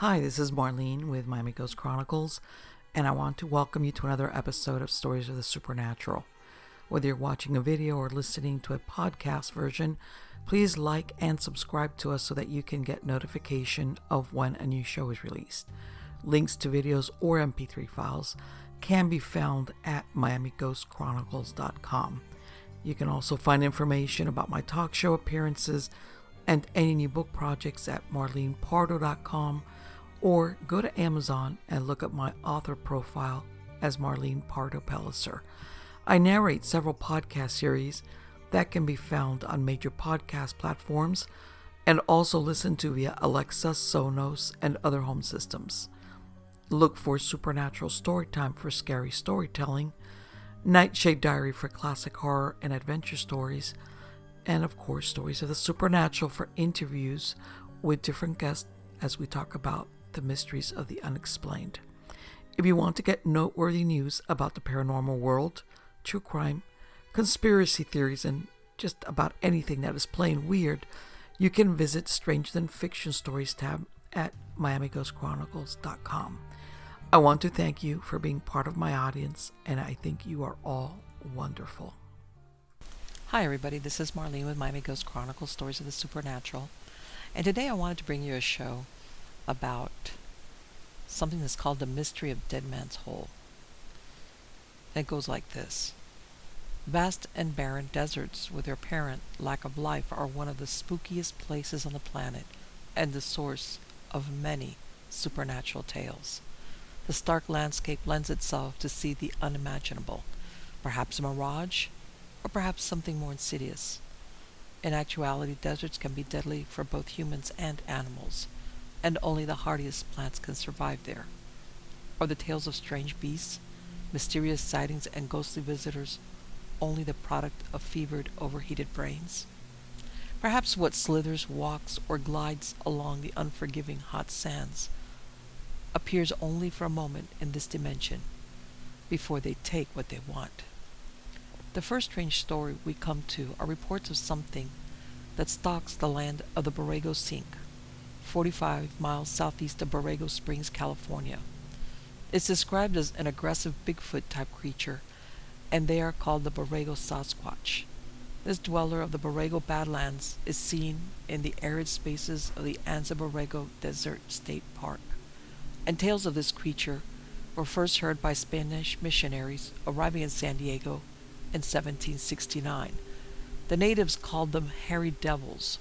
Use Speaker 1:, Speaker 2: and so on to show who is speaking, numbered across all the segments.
Speaker 1: Hi, this is Marlene with Miami Ghost Chronicles, and I want to welcome you to another episode of Stories of the Supernatural. Whether you're watching a video or listening to a podcast version, please like and subscribe to us so that you can get notification of when a new show is released. Links to videos or MP3 files can be found at miamighostchronicles.com. You can also find information about my talk show appearances and any new book projects at marlenepardo.com or go to Amazon and look up my author profile as Marlene Pardo Pellicer. I narrate several podcast series that can be found on major podcast platforms and also listened to via Alexa, Sonos, and other home systems. Look for Supernatural Storytime for scary storytelling, Nightshade Diary for classic horror and adventure stories, and of course, Stories of the Supernatural for interviews with different guests as we talk about the mysteries of the unexplained. If you want to get noteworthy news about the paranormal world, true crime, conspiracy theories, and just about anything that is plain weird, you can visit Stranger Than Fiction Stories tab at MiamiGhostChronicles.com. I want to thank you for being part of my audience, and I think you are all wonderful.
Speaker 2: Hi, everybody. This is Marlene with Miami Ghost Chronicles Stories of the Supernatural. And today I wanted to bring you a show about something that's called the mystery of Dead Man's Hole. It goes like this Vast and barren deserts with their apparent lack of life are one of the spookiest places on the planet and the source of many supernatural tales. The stark landscape lends itself to see the unimaginable, perhaps a mirage, or perhaps something more insidious. In actuality, deserts can be deadly for both humans and animals and only the hardiest plants can survive there. Are the tales of strange beasts, mysterious sightings, and ghostly visitors only the product of fevered, overheated brains? Perhaps what slithers, walks, or glides along the unforgiving hot sands appears only for a moment in this dimension before they take what they want. The first strange story we come to are reports of something that stalks the land of the Borrego Sink, 45 miles southeast of Borrego Springs, California. It's described as an aggressive Bigfoot type creature, and they are called the Borrego Sasquatch. This dweller of the Borrego Badlands is seen in the arid spaces of the Anza Borrego Desert State Park. And tales of this creature were first heard by Spanish missionaries arriving in San Diego in 1769. The natives called them hairy devils.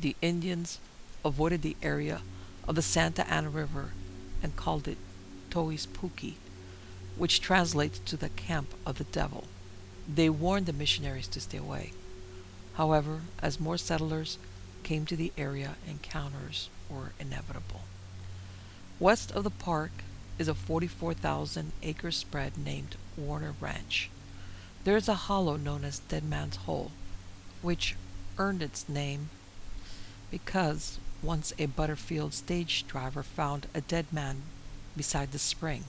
Speaker 2: The Indians avoided the area of the Santa Ana River and called it Toispuki, which translates to the camp of the devil. They warned the missionaries to stay away. However, as more settlers came to the area, encounters were inevitable. West of the park is a 44,000 acre spread named Warner Ranch. There is a hollow known as Dead Man's Hole, which earned its name because once a Butterfield stage driver found a dead man beside the spring.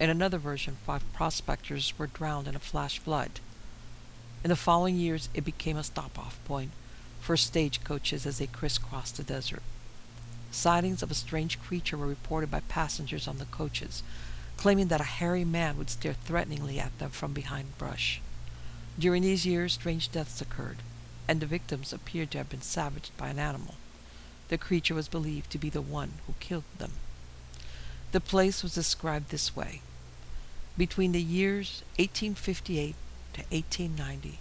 Speaker 2: In another version, five prospectors were drowned in a flash flood. In the following years, it became a stop-off point for stagecoaches as they crisscrossed the desert. Sightings of a strange creature were reported by passengers on the coaches, claiming that a hairy man would stare threateningly at them from behind brush. During these years, strange deaths occurred, and the victims appeared to have been savaged by an animal. The creature was believed to be the one who killed them. The place was described this way. Between the years 1858 to 1890,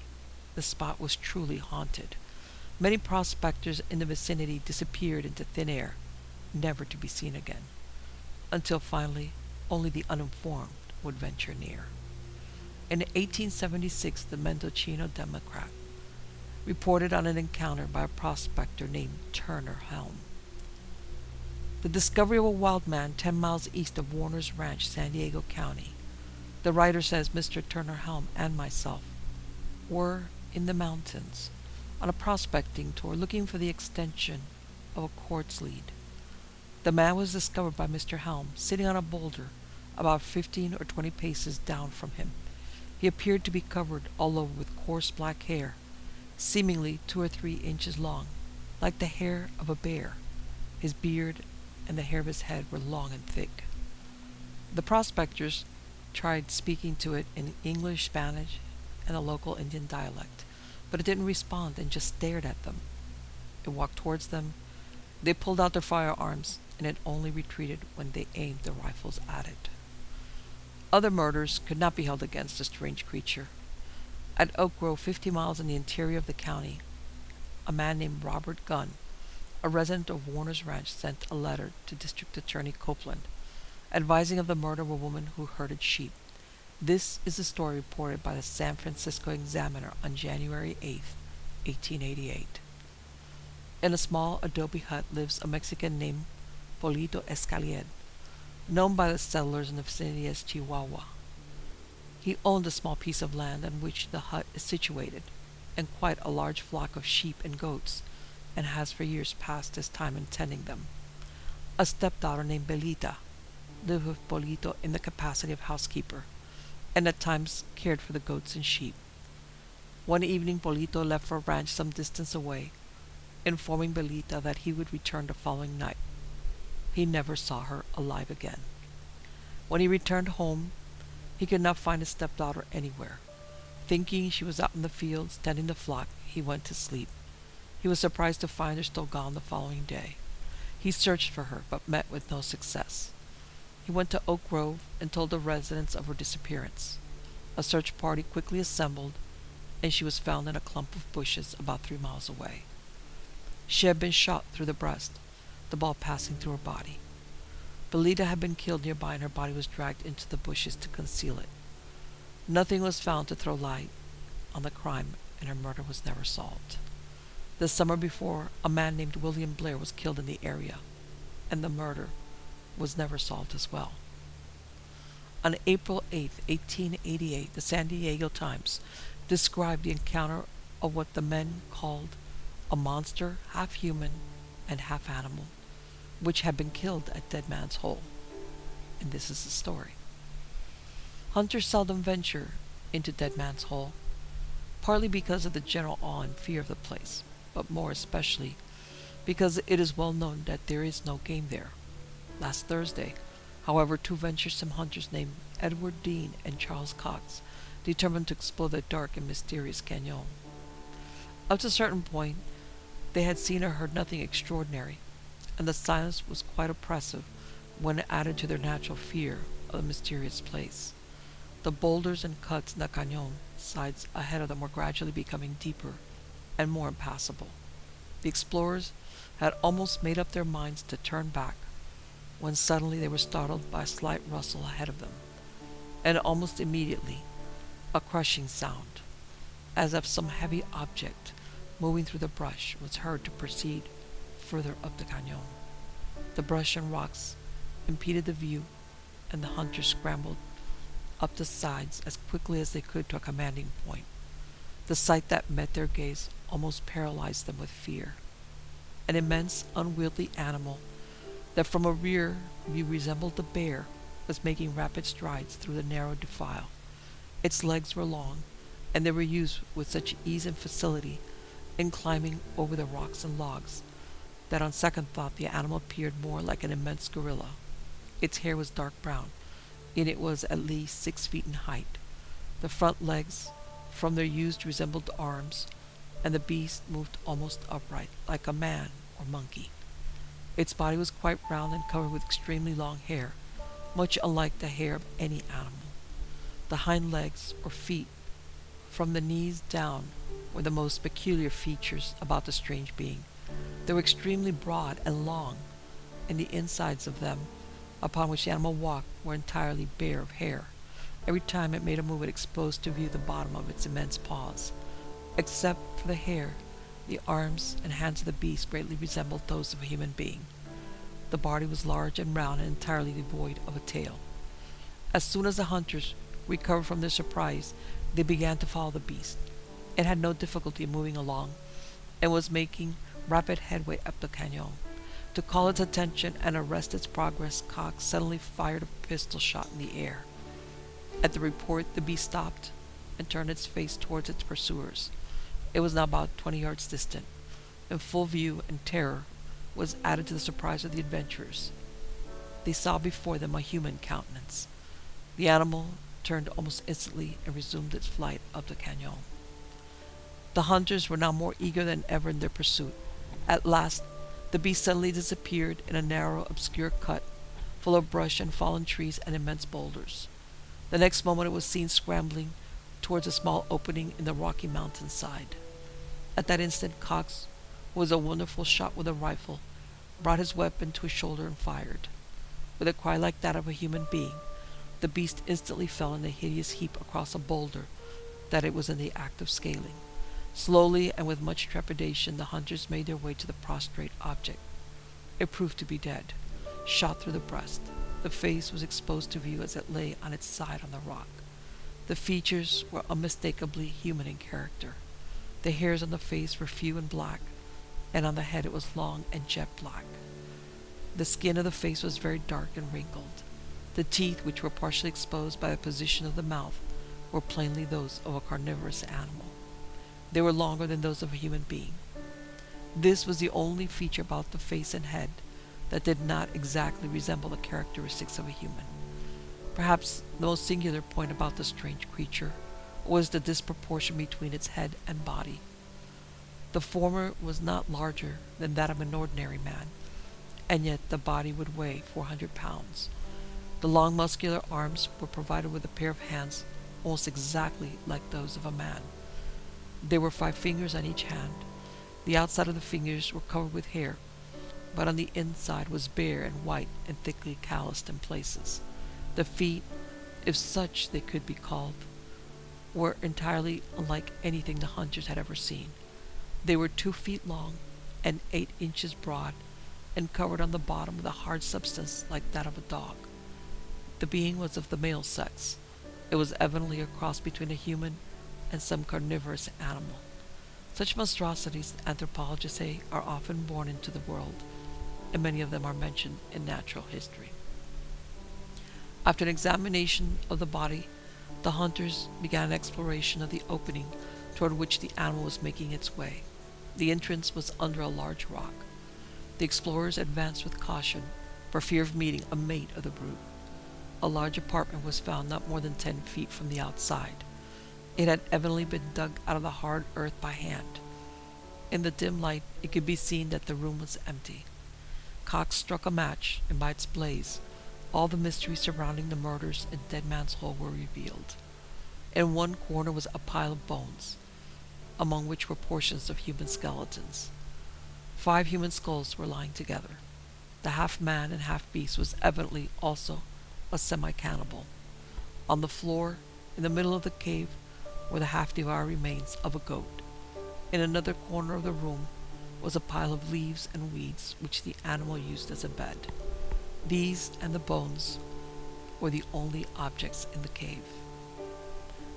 Speaker 2: the spot was truly haunted. Many prospectors in the vicinity disappeared into thin air, never to be seen again, until finally only the uninformed would venture near. In 1876, the Mendocino Democrat reported on an encounter by a prospector named Turner Helm. The discovery of a wild man 10 miles east of Warner's Ranch, San Diego County. The writer says Mr. Turner Helm and myself were in the mountains on a prospecting tour looking for the extension of a quartz lead. The man was discovered by Mr. Helm sitting on a boulder about 15 or 20 paces down from him. He appeared to be covered all over with coarse black hair, seemingly two or three inches long, like the hair of a bear. His beard and the hair of his head were long and thick. The prospectors tried speaking to it in English, Spanish, and a local Indian dialect, but it didn't respond and just stared at them. It walked towards them. They pulled out their firearms, and it only retreated when they aimed their rifles at it. Other murders could not be held against the strange creature. At Oak Grove, 50 miles in the interior of the county, a man named Robert Gunn, a resident of Warner's Ranch, sent a letter to District Attorney Copeland advising of the murder of a woman who herded sheep. This is the story reported by the San Francisco Examiner on January 8, 1888. In a small adobe hut lives a Mexican named Polito Escalier, known by the settlers in the vicinity as Chihuahua. He owned a small piece of land on which the hut is situated, and quite a large flock of sheep and goats, and has for years passed his time in tending them. A stepdaughter named Belita lived with Polito in the capacity of housekeeper, and at times cared for the goats and sheep. One evening Polito left for a ranch some distance away, informing Belita that he would return the following night. He never saw her alive again. When he returned home, he could not find his stepdaughter anywhere. Thinking she was out in the fields tending the flock, he went to sleep. He was surprised to find her still gone the following day. He searched for her, but met with no success. He went to Oak Grove and told the residents of her disappearance. A search party quickly assembled, and she was found in a clump of bushes about three miles away. She had been shot through the breast, the ball passing through her body. Belita had been killed nearby, and her body was dragged into the bushes to conceal it. Nothing was found to throw light on the crime, and her murder was never solved. The summer before, a man named William Blair was killed in the area, and the murder was never solved as well. On April 8, 1888, the San Diego Times described the encounter of what the men called a monster half human and half animal, which had been killed at Dead Man's Hole. And this is the story. Hunters seldom venture into Dead Man's Hole, partly because of the general awe and fear of the place, but more especially because it is well known that there is no game there last Thursday. However, two venturesome hunters named Edward Dean and Charles Cox determined to explore the dark and mysterious canyon. Up to a certain point, they had seen or heard nothing extraordinary, and the silence was quite oppressive when added to their natural fear of the mysterious place. The boulders and cuts in the canyon sides ahead of them were gradually becoming deeper and more impassable. The explorers had almost made up their minds to turn back when suddenly they were startled by a slight rustle ahead of them, and almost immediately a crushing sound, as of some heavy object moving through the brush, was heard to proceed further up the cañon. The brush and rocks impeded the view, and the hunters scrambled up the sides as quickly as they could to a commanding point. The sight that met their gaze almost paralyzed them with fear. An immense, unwieldy animal that from a rear view resembled a bear, was making rapid strides through the narrow defile. Its legs were long, and they were used with such ease and facility in climbing over the rocks and logs that on second thought the animal appeared more like an immense gorilla. Its hair was dark brown, and it was at least six feet in height. The front legs, from their use, resembled arms, and the beast moved almost upright, like a man or monkey. Its body was quite round and covered with extremely long hair, much unlike the hair of any animal. The hind legs, or feet, from the knees down, were the most peculiar features about the strange being. They were extremely broad and long, and the insides of them, upon which the animal walked, were entirely bare of hair. Every time it made a move, it exposed to view the bottom of its immense paws. Except for the hair, the arms and hands of the beast greatly resembled those of a human being. The body was large and round and entirely devoid of a tail. As soon as the hunters recovered from their surprise, they began to follow the beast. It had no difficulty in moving along, and was making rapid headway up the canyon. To call its attention and arrest its progress, Cox suddenly fired a pistol shot in the air. At the report, the beast stopped and turned its face towards its pursuers. It was now about twenty yards distant. In full view and terror was added to the surprise of the adventurers. They saw before them a human countenance. The animal turned almost instantly and resumed its flight up the canyon. The hunters were now more eager than ever in their pursuit. At last, the beast suddenly disappeared in a narrow, obscure cut, full of brush and fallen trees and immense boulders. The next moment it was seen scrambling towards a small opening in the rocky mountainside. At that instant, Cox, who was a wonderful shot with a rifle, brought his weapon to his shoulder and fired. With a cry like that of a human being, the beast instantly fell in a hideous heap across a boulder that it was in the act of scaling. Slowly and with much trepidation, the hunters made their way to the prostrate object. It proved to be dead, shot through the breast. The face was exposed to view as it lay on its side on the rock. The features were unmistakably human in character. The hairs on the face were few and black, and on the head it was long and jet black. The skin of the face was very dark and wrinkled. The teeth, which were partially exposed by the position of the mouth, were plainly those of a carnivorous animal. They were longer than those of a human being. This was the only feature about the face and head that did not exactly resemble the characteristics of a human. Perhaps the most singular point about the strange creature was the disproportion between its head and body. The former was not larger than that of an ordinary man, and yet the body would weigh 400 pounds. The long muscular arms were provided with a pair of hands almost exactly like those of a man. There were five fingers on each hand. The outside of the fingers were covered with hair, but on the inside was bare and white and thickly calloused in places. The feet, if such they could be called, were entirely unlike anything the hunters had ever seen. They were two feet long and eight inches broad, and covered on the bottom with a hard substance like that of a dog. The being was of the male sex. It was evidently a cross between a human and some carnivorous animal. Such monstrosities, anthropologists say, are often born into the world, and many of them are mentioned in natural history. After an examination of the body, the hunters began an exploration of the opening toward which the animal was making its way. The entrance was under a large rock. The explorers advanced with caution for fear of meeting a mate of the brute. A large apartment was found not more than ten feet from the outside. It had evidently been dug out of the hard earth by hand. In the dim light, it could be seen that the room was empty. Cox struck a match, and by its blaze, all the mystery surrounding the murders in Dead Man's Hole were revealed. In one corner was a pile of bones, among which were portions of human skeletons. Five human skulls were lying together. The half man and half beast was evidently also a semi cannibal. On the floor, in the middle of the cave, were the half devoured remains of a goat. In another corner of the room was a pile of leaves and weeds which the animal used as a bed. These and the bones were the only objects in the cave.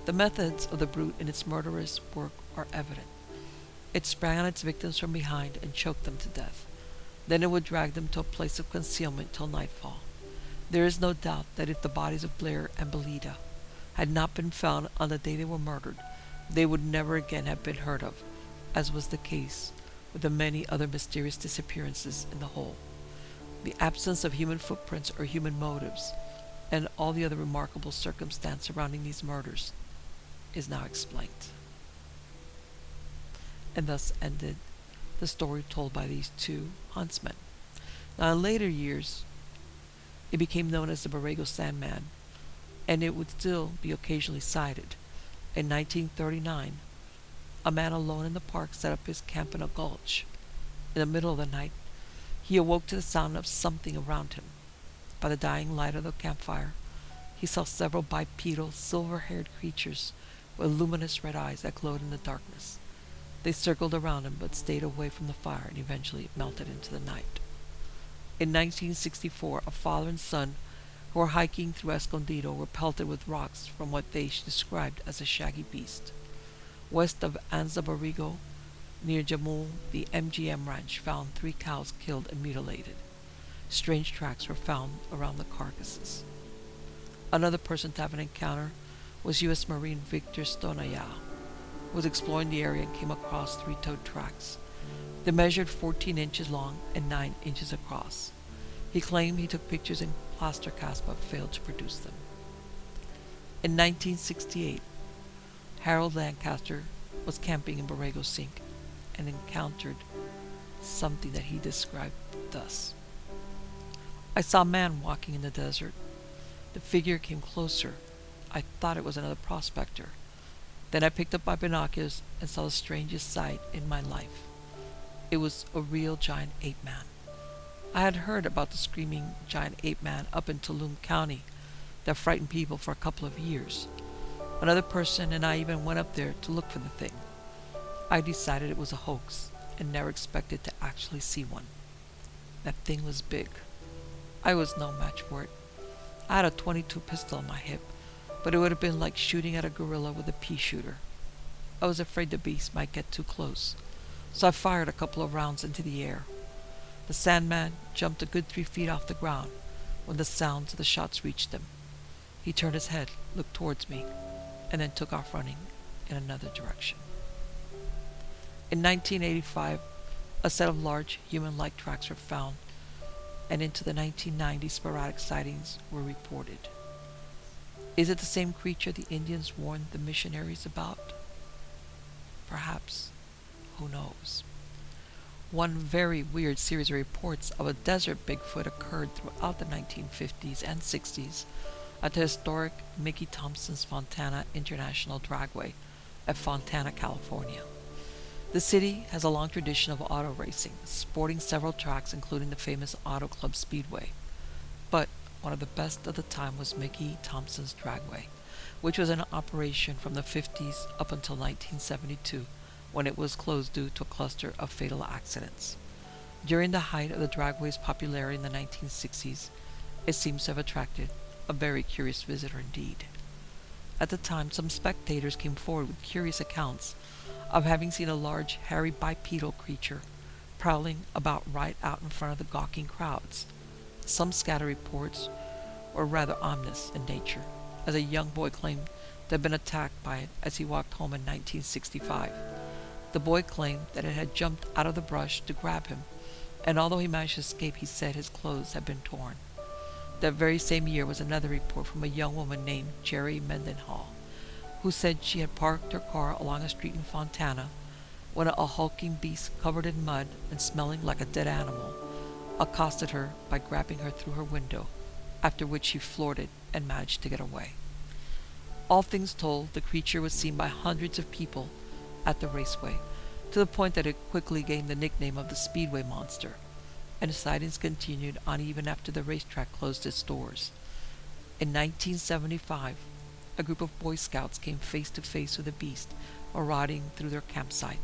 Speaker 2: The methods of the brute in its murderous work are evident. It sprang on its victims from behind and choked them to death. Then it would drag them to a place of concealment till nightfall. There is no doubt that if the bodies of Blair and Belita had not been found on the day they were murdered, they would never again have been heard of, as was the case with the many other mysterious disappearances in the hole. The absence of human footprints or human motives, and all the other remarkable circumstances surrounding these murders, is now explained. And thus ended the story told by these two huntsmen. Now, in later years, it became known as the Borrego Sandman, and it would still be occasionally sighted. In 1939, a man alone in the park set up his camp in a gulch. In the middle of the night, he awoke to the sound of something around him. By the dying light of the campfire, he saw several bipedal, silver haired creatures with luminous red eyes that glowed in the darkness. They circled around him but stayed away from the fire and eventually melted into the night. In 1964, a father and son who were hiking through Escondido were pelted with rocks from what they described as a shaggy beast. West of Anza Borrego, near Jamul, the MGM ranch found three cows killed and mutilated. Strange tracks were found around the carcasses. Another person to have an encounter was U.S. Marine Victor Stonayao, who was exploring the area and came across three-toed tracks. They measured 14 inches long and 9 inches across. He claimed he took pictures in plaster cast but failed to produce them. In 1968, Harold Lancaster was camping in Borrego Sink and encountered something that he described thus. I saw a man walking in the desert. The figure came closer. I thought it was another prospector. Then I picked up my binoculars and saw the strangest sight in my life. It was a real giant ape man. I had heard about the screaming giant ape man up in Tulum County that frightened people for a couple of years. Another person and I even went up there to look for the thing. I decided it was a hoax and never expected to actually see one. That thing was big. I was no match for it. I had a 22 pistol on my hip, but it would have been like shooting at a gorilla with a pea shooter. I was afraid the beast might get too close, so I fired a couple of rounds into the air. The Sandman jumped a good three feet off the ground when the sounds of the shots reached him. He turned his head, looked towards me, and then took off running in another direction. In 1985, a set of large human-like tracks were found, and into the 1990 sporadic sightings were reported. Is it the same creature the Indians warned the missionaries about? Perhaps. Who knows? One very weird series of reports of a desert Bigfoot occurred throughout the 1950s and 60s at the historic Mickey Thompson's Fontana International Dragway at Fontana, California. The city has a long tradition of auto racing, sporting several tracks including the famous Auto Club Speedway. But one of the best of the time was Mickey Thompson's Dragway, which was in operation from the 50s up until 1972 when it was closed due to a cluster of fatal accidents. During the height of the dragway's popularity in the 1960s, it seems to have attracted a very curious visitor indeed. At the time, some spectators came forward with curious accounts of having seen a large, hairy bipedal creature prowling about right out in front of the gawking crowds. Some scatter reports were rather ominous in nature, as a young boy claimed to have been attacked by it as he walked home in 1965. The boy claimed that it had jumped out of the brush to grab him, and although he managed to escape, he said his clothes had been torn. That very same year was another report from a young woman named Jerry Mendenhall, who said she had parked her car along a street in Fontana when a hulking beast covered in mud and smelling like a dead animal accosted her by grabbing her through her window, after which she floored it and managed to get away. All things told, the creature was seen by hundreds of people at the raceway, to the point that it quickly gained the nickname of the Speedway Monster and sightings continued on even after the racetrack closed its doors. In 1975, a group of Boy Scouts came face to face with the beast riding through their campsite,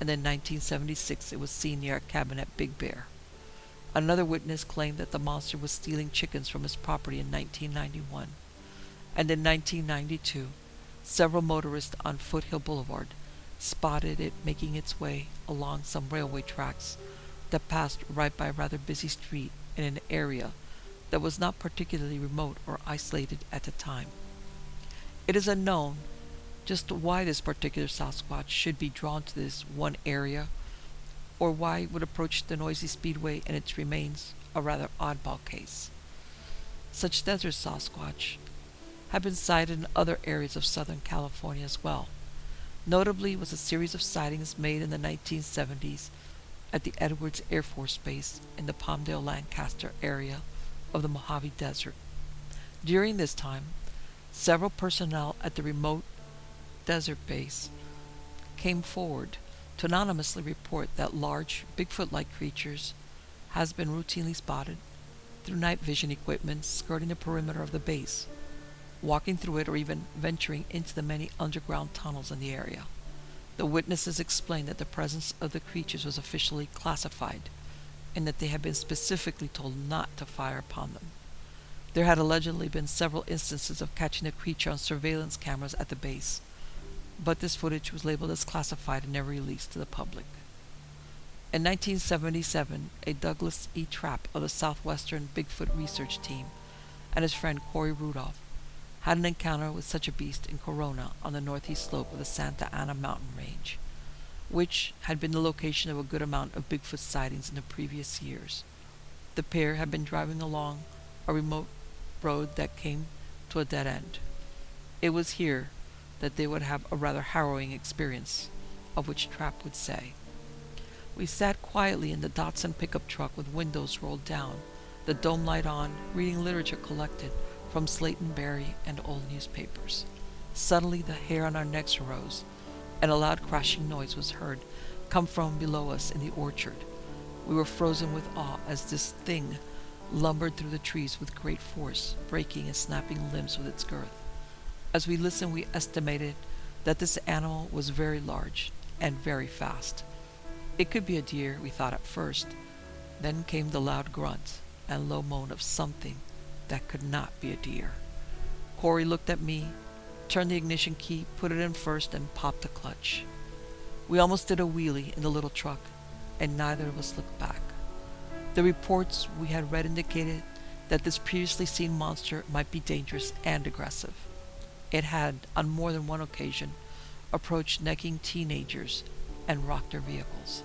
Speaker 2: and in 1976 it was seen near a cabin at Big Bear. Another witness claimed that the monster was stealing chickens from his property in 1991, and in 1992, several motorists on Foothill Boulevard spotted it making its way along some railway tracks that passed right by a rather busy street in an area that was not particularly remote or isolated at the time. It is unknown just why this particular Sasquatch should be drawn to this one area, or why it would approach the noisy speedway and its remains a rather oddball case. Such desert Sasquatch have been sighted in other areas of Southern California as well. Notably was a series of sightings made in the 1970s at the Edwards Air Force Base in the Palmdale Lancaster area of the Mojave Desert. During this time, several personnel at the remote desert base came forward to anonymously report that large Bigfoot-like creatures has been routinely spotted through night vision equipment skirting the perimeter of the base, walking through it or even venturing into the many underground tunnels in the area. The witnesses explained that the presence of the creatures was officially classified and that they had been specifically told not to fire upon them. There had allegedly been several instances of catching the creature on surveillance cameras at the base, but this footage was labeled as classified and never released to the public. In 1977, a Douglas E. Trapp of the Southwestern Bigfoot Research Team and his friend Corey Rudolph had an encounter with such a beast in Corona on the northeast slope of the Santa Ana mountain range, which had been the location of a good amount of Bigfoot sightings in the previous years. The pair had been driving along a remote road that came to a dead end. It was here that they would have a rather harrowing experience, of which Trapp would say. We sat quietly in the Datsun pickup truck with windows rolled down, the dome light on, reading literature collected from Berry and old newspapers. Suddenly the hair on our necks rose, and a loud crashing noise was heard come from below us in the orchard. We were frozen with awe as this thing lumbered through the trees with great force, breaking and snapping limbs with its girth. As we listened, we estimated that this animal was very large and very fast. It could be a deer, we thought at first. Then came the loud grunt and low moan of something that could not be a deer. Corey looked at me, turned the ignition key, put it in first, and popped the clutch. We almost did a wheelie in the little truck, and neither of us looked back. The reports we had read indicated that this previously seen monster might be dangerous and aggressive. It had, on more than one occasion, approached necking teenagers and rocked their vehicles.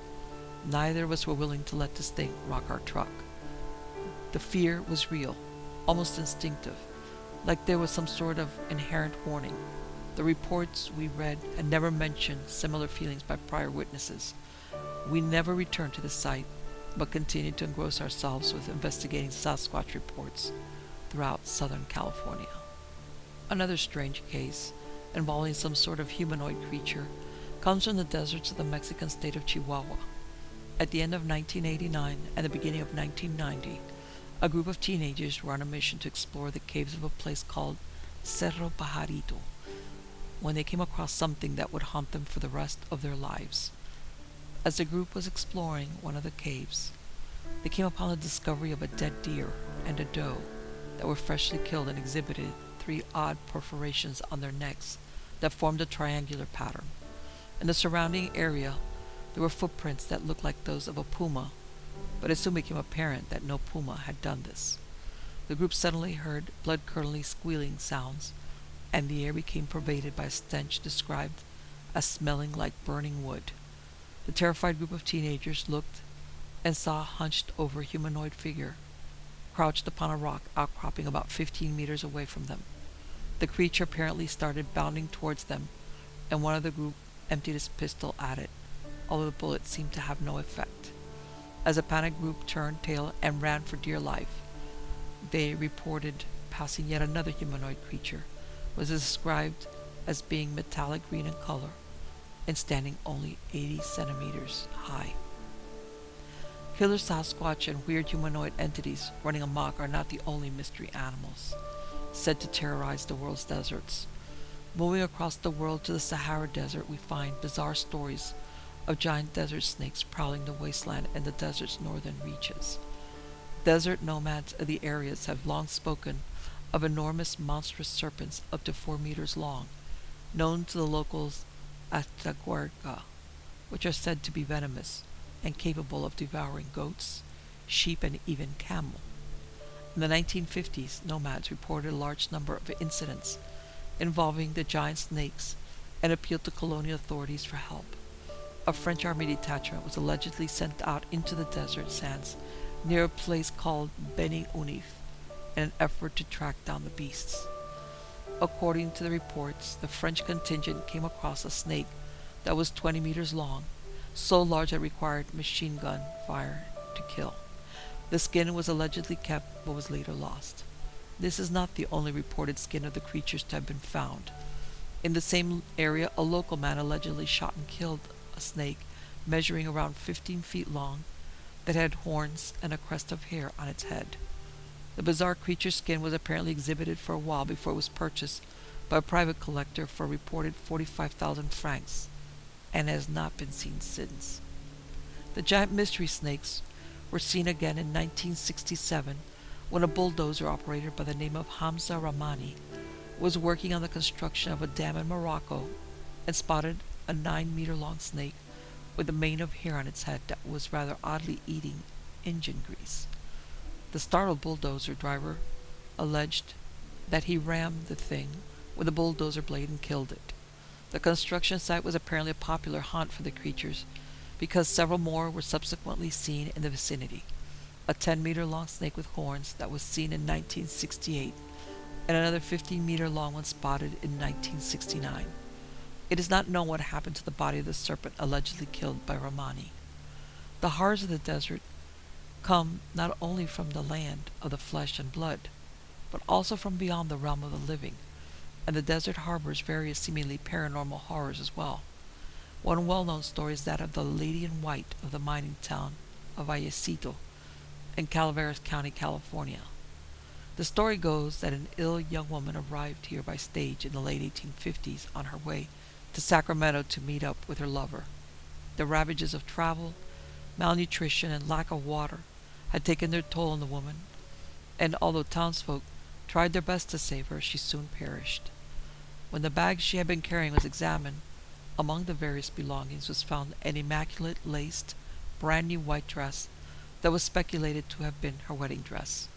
Speaker 2: Neither of us were willing to let this thing rock our truck. The fear was real, almost instinctive, like there was some sort of inherent warning. The reports we read had never mentioned similar feelings by prior witnesses. We never returned to the site, but continued to engross ourselves with investigating Sasquatch reports throughout Southern California. Another strange case, involving some sort of humanoid creature, comes from the deserts of the Mexican state of Chihuahua. At the end of 1989 and the beginning of 1990, a group of teenagers were on a mission to explore the caves of a place called Cerro Pajarito when they came across something that would haunt them for the rest of their lives. As the group was exploring one of the caves, they came upon the discovery of a dead deer and a doe that were freshly killed and exhibited three odd perforations on their necks that formed a triangular pattern. In the surrounding area, there were footprints that looked like those of a puma, but it soon became apparent that no puma had done this. The group suddenly heard blood curdling squealing sounds, and the air became pervaded by a stench described as smelling like burning wood. The terrified group of teenagers looked and saw a hunched over humanoid figure crouched upon a rock outcropping about fifteen meters away from them. The creature apparently started bounding towards them, and one of the group emptied his pistol at it, although the bullet seemed to have no effect. As the panicked group turned tail and ran for dear life, they reported passing yet another humanoid creature, was described as being metallic green in color and standing only 80 centimeters high. Killer Sasquatch and weird humanoid entities running amok are not the only mystery animals said to terrorize the world's deserts. Moving across the world to the Sahara Desert, we find bizarre stories of giant desert snakes prowling the wasteland and the desert's northern reaches. Desert nomads of the areas have long spoken of enormous monstrous serpents up to four meters long, known to the locals as taguarga, which are said to be venomous and capable of devouring goats, sheep, and even camel. In the 1950s, nomads reported a large number of incidents involving the giant snakes and appealed to colonial authorities for help. A French army detachment was allegedly sent out into the desert sands near a place called Beni Ounif in an effort to track down the beasts. According to the reports, the French contingent came across a snake that was 20 meters long, so large it required machine gun fire to kill. The skin was allegedly kept but was later lost. This is not the only reported skin of the creatures to have been found. In the same area, a local man allegedly shot and killed a snake measuring around 15 feet long that had horns and a crest of hair on its head. The bizarre creature's skin was apparently exhibited for a while before it was purchased by a private collector for a reported 45,000 francs and has not been seen since. The giant mystery snakes were seen again in 1967 when a bulldozer operator by the name of Hamza Rahmani was working on the construction of a dam in Morocco and spotted a nine meter long snake with a mane of hair on its head that was rather oddly eating engine grease. The startled bulldozer driver alleged that he rammed the thing with a bulldozer blade and killed it. The construction site was apparently a popular haunt for the creatures because several more were subsequently seen in the vicinity. A 10 meter long snake with horns that was seen in 1968, and another 15 meter long one spotted in 1969. It is not known what happened to the body of the serpent allegedly killed by Rahmani. The horrors of the desert come not only from the land of the flesh and blood, but also from beyond the realm of the living, and the desert harbors various seemingly paranormal horrors as well. One well known story is that of the Lady in White of the mining town of Vallecito in Calaveras County, California. The story goes that an ill young woman arrived here by stage in the late 1850s on her way to Sacramento to meet up with her lover. The ravages of travel, malnutrition, and lack of water had taken their toll on the woman, and although townsfolk tried their best to save her, she soon perished. When the bag she had been carrying was examined, among the various belongings was found an immaculate laced, brand new white dress that was speculated to have been her wedding dress.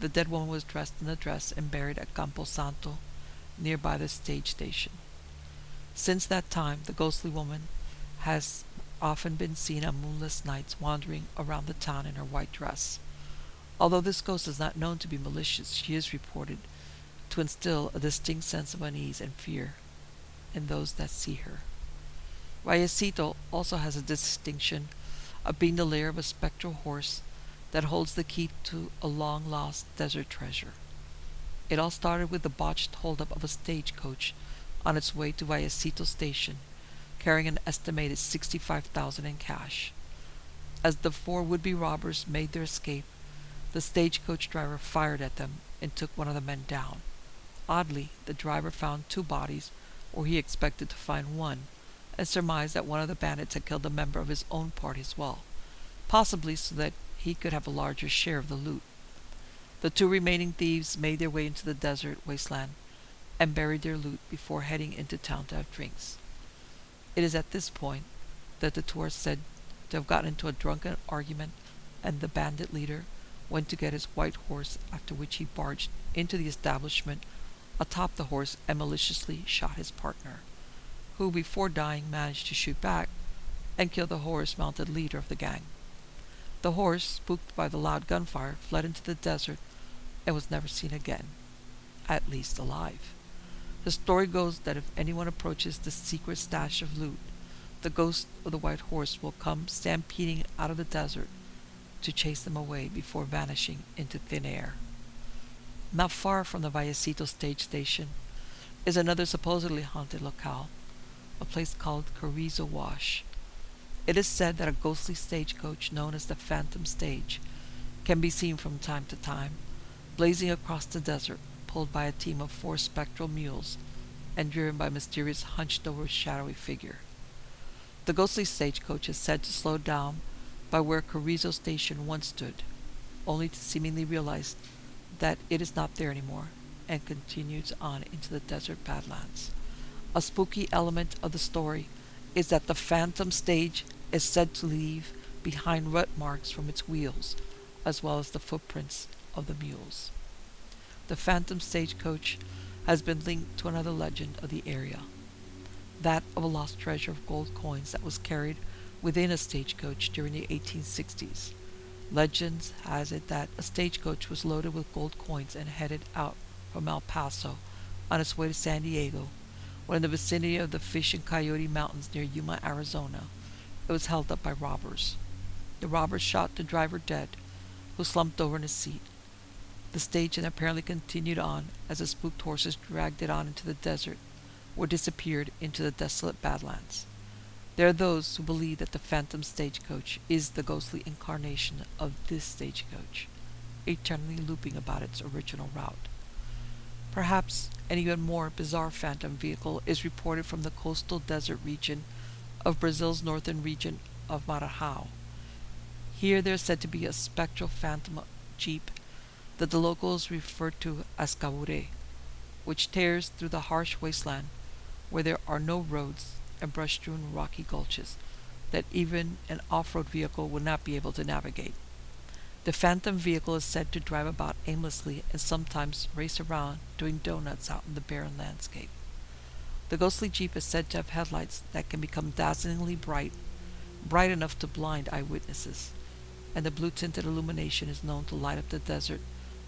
Speaker 2: The dead woman was dressed in the dress and buried at Campo Santo, nearby the stage station. Since that time, the ghostly woman has often been seen on moonless nights wandering around the town in her white dress. Although this ghost is not known to be malicious, she is reported to instill a distinct sense of unease and fear in those that see her. Vallecito also has a distinction of being the lair of a spectral horse that holds the key to a long lost desert treasure. It all started with the botched holdup of a stagecoach on its way to Vallecito Station, carrying an estimated 65000 in cash. As the four would-be robbers made their escape, the stagecoach driver fired at them and took one of the men down. Oddly, the driver found two bodies where he expected to find one, and surmised that one of the bandits had killed a member of his own party as well, possibly so that he could have a larger share of the loot. The two remaining thieves made their way into the desert wasteland and buried their loot before heading into town to have drinks. It is at this point that the are said to have gotten into a drunken argument, and the bandit leader went to get his white horse, after which he barged into the establishment atop the horse and maliciously shot his partner, who, before dying, managed to shoot back and kill the horse mounted leader of the gang. The horse, spooked by the loud gunfire, fled into the desert and was never seen again, at least alive. The story goes that if anyone approaches the secret stash of loot, the ghost of the white horse will come stampeding out of the desert to chase them away before vanishing into thin air. Not far from the Vallecito stage station is another supposedly haunted locale, a place called Carrizo Wash. It is said that a ghostly stagecoach known as the Phantom Stage can be seen from time to time, blazing across the desert pulled by a team of four spectral mules and driven by a mysterious hunched over shadowy figure. The ghostly stagecoach is said to slow down by where Carrizo Station once stood, only to seemingly realize that it is not there anymore and continues on into the desert badlands. A spooky element of the story is that the phantom stage is said to leave behind rut marks from its wheels, as well as the footprints of the mules. The Phantom Stagecoach has been linked to another legend of the area, that of a lost treasure of gold coins that was carried within a stagecoach during the 1860s. Legends has it that a stagecoach was loaded with gold coins and headed out from El Paso on its way to San Diego, when in the vicinity of the Fish and Coyote Mountains near Yuma, Arizona, it was held up by robbers. The robbers shot the driver dead, who slumped over in his seat. The stage then apparently continued on as the spooked horses dragged it on into the desert, or disappeared into the desolate Badlands. There are those who believe that the phantom stagecoach is the ghostly incarnation of this stagecoach, eternally looping about its original route. Perhaps an even more bizarre phantom vehicle is reported from the coastal desert region of Brazil's northern region of Maranhão. Here there is said to be a spectral phantom jeep that the locals refer to as caburé, which tears through the harsh wasteland where there are no roads and brush-strewn rocky gulches that even an off-road vehicle would not be able to navigate. The phantom vehicle is said to drive about aimlessly and sometimes race around doing donuts out in the barren landscape. The ghostly jeep is said to have headlights that can become dazzlingly bright, bright enough to blind eyewitnesses, and the blue tinted illumination is known to light up the desert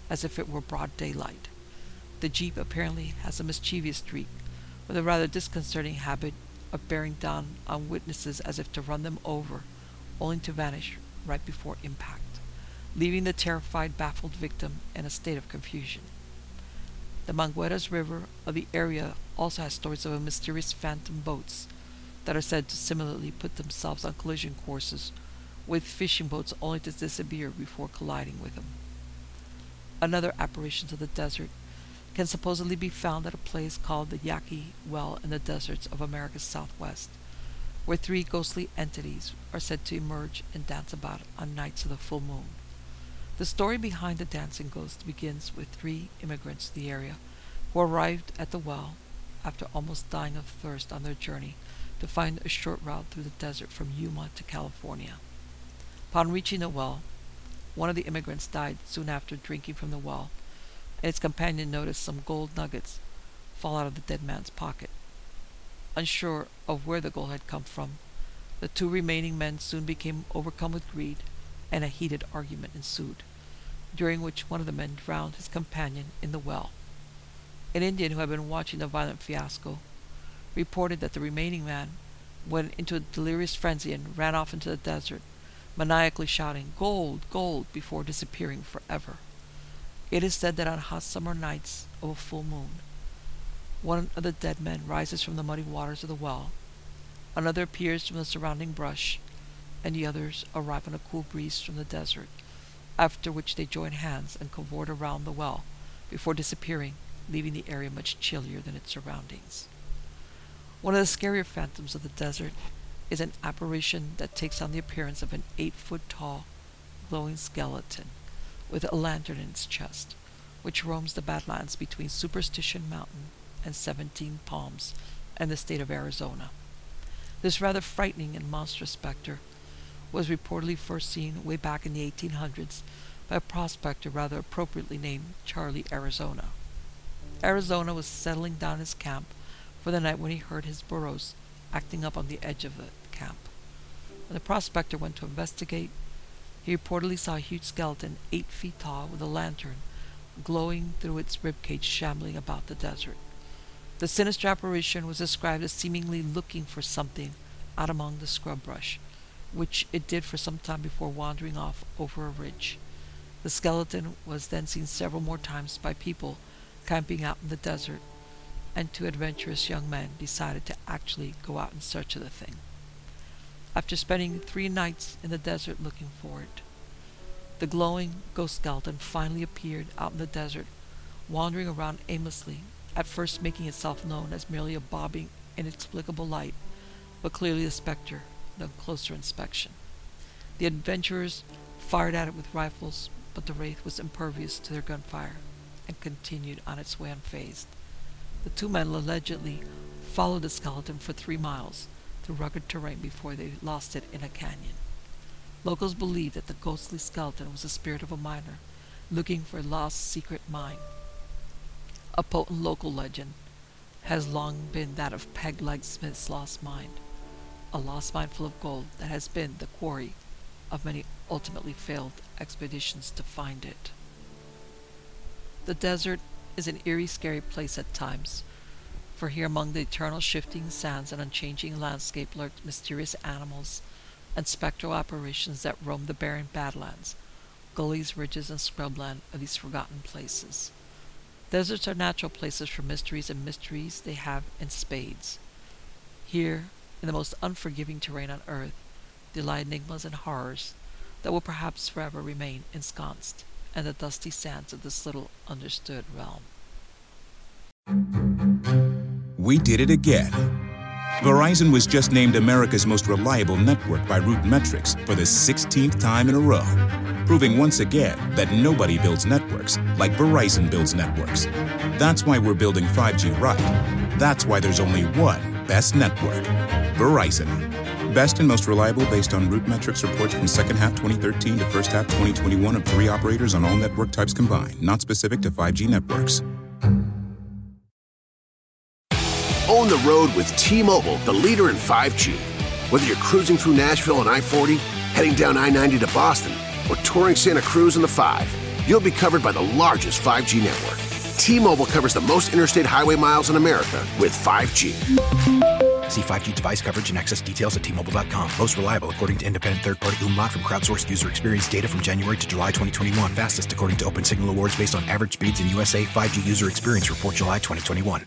Speaker 2: as if it were broad daylight. The jeep apparently has a mischievous streak, with a rather disconcerting habit of bearing down on witnesses as if to run them over, only to vanish right before impact, leaving the terrified, baffled victim in a state of confusion. The Mangueiras River of the area also has stories of mysterious phantom boats that are said to similarly put themselves on collision courses with fishing boats only to disappear before colliding with them. Another apparition of the desert can supposedly be found at a place called the Yaqui Well in the deserts of America's southwest, where three ghostly entities are said to emerge and dance about on nights of the full moon. The story behind the dancing ghost begins with three immigrants to the area who arrived at the well after almost dying of thirst on their journey to find a short route through the desert from Yuma to California. Upon reaching the well, one of the immigrants died soon after drinking from the well, and its companion noticed some gold nuggets fall out of the dead man's pocket. Unsure of where the gold had come from, the two remaining men soon became overcome with greed, and a heated argument ensued, during which one of the men drowned his companion in the well. An Indian who had been watching the violent fiasco reported that the remaining man went into a delirious frenzy and ran off into the desert, maniacally shouting, Gold, gold, before disappearing forever. It is said that on hot summer nights of a full moon, one of the dead men rises from the muddy waters of the well, another appears from the surrounding brush, and the others arrive on a cool breeze from the desert, after which they join hands and cavort around the well before disappearing, leaving the area much chillier than its surroundings. One of the scarier phantoms of the desert is an apparition that takes on the appearance of an eight foot tall, glowing skeleton with a lantern in its chest, which roams the badlands between Superstition Mountain and Seventeen Palms and the state of Arizona. This rather frightening and monstrous specter was reportedly first seen way back in the 1800s by a prospector rather appropriately named Charlie Arizona. Arizona was settling down his camp for the night when he heard his burros acting up on the edge of the camp. When the prospector went to investigate, he reportedly saw a huge skeleton eight feet tall with a lantern glowing through its ribcage shambling about the desert. The sinister apparition was described as seemingly looking for something out among the scrub brush, which it did for some time before wandering off over a ridge. The skeleton was then seen several more times by people camping out in the desert, and two adventurous young men decided to actually go out in search of the thing after spending three nights in the desert looking for it. The glowing ghost skeleton finally appeared out in the desert, wandering around aimlessly, at first making itself known as merely a bobbing, inexplicable light, but clearly a specter on closer inspection. The adventurers fired at it with rifles, but the wraith was impervious to their gunfire and continued on its way unfazed. The two men allegedly followed the skeleton for three miles, through rugged terrain before they lost it in a canyon. Locals believe that the ghostly skeleton was the spirit of a miner looking for a lost secret mine. A potent local legend has long been that of Peg Leg Smith's lost mine, a lost mine full of gold that has been the quarry of many ultimately failed expeditions to find it. The desert is an eerie, scary place at times, for here among the eternal shifting sands and unchanging landscape lurked mysterious animals and spectral apparitions that roam the barren badlands, gullies, ridges, and scrubland of these forgotten places. Deserts are natural places for mysteries, and mysteries they have in spades. Here, in the most unforgiving terrain on earth, they lie enigmas and horrors that will perhaps forever remain ensconced in the dusty sands of this little understood realm.
Speaker 3: We did it again. Verizon was just named America's most reliable network by RootMetrics for the 16th time in a row, proving once again that nobody builds networks like Verizon builds networks. That's why we're building 5G right. That's why there's only one best network Verizon. Best and most reliable based on root metrics reports from second half 2013 to first half 2021 of three operators on all network types combined, not specific to 5G networks.
Speaker 4: Own the road with T Mobile, the leader in 5G. Whether you're cruising through Nashville on I 40, heading down I 90 to Boston, or touring Santa Cruz in the 5, you'll be covered by the largest 5G network. T Mobile covers the most interstate highway miles in America with 5G.
Speaker 5: See 5G device coverage and access details at tmobile.com. Most reliable according to independent third-party Umlaut from crowdsourced user experience data from January to July 2021. Fastest according to Open Signal Awards based on average speeds in USA 5G user experience report July 2021.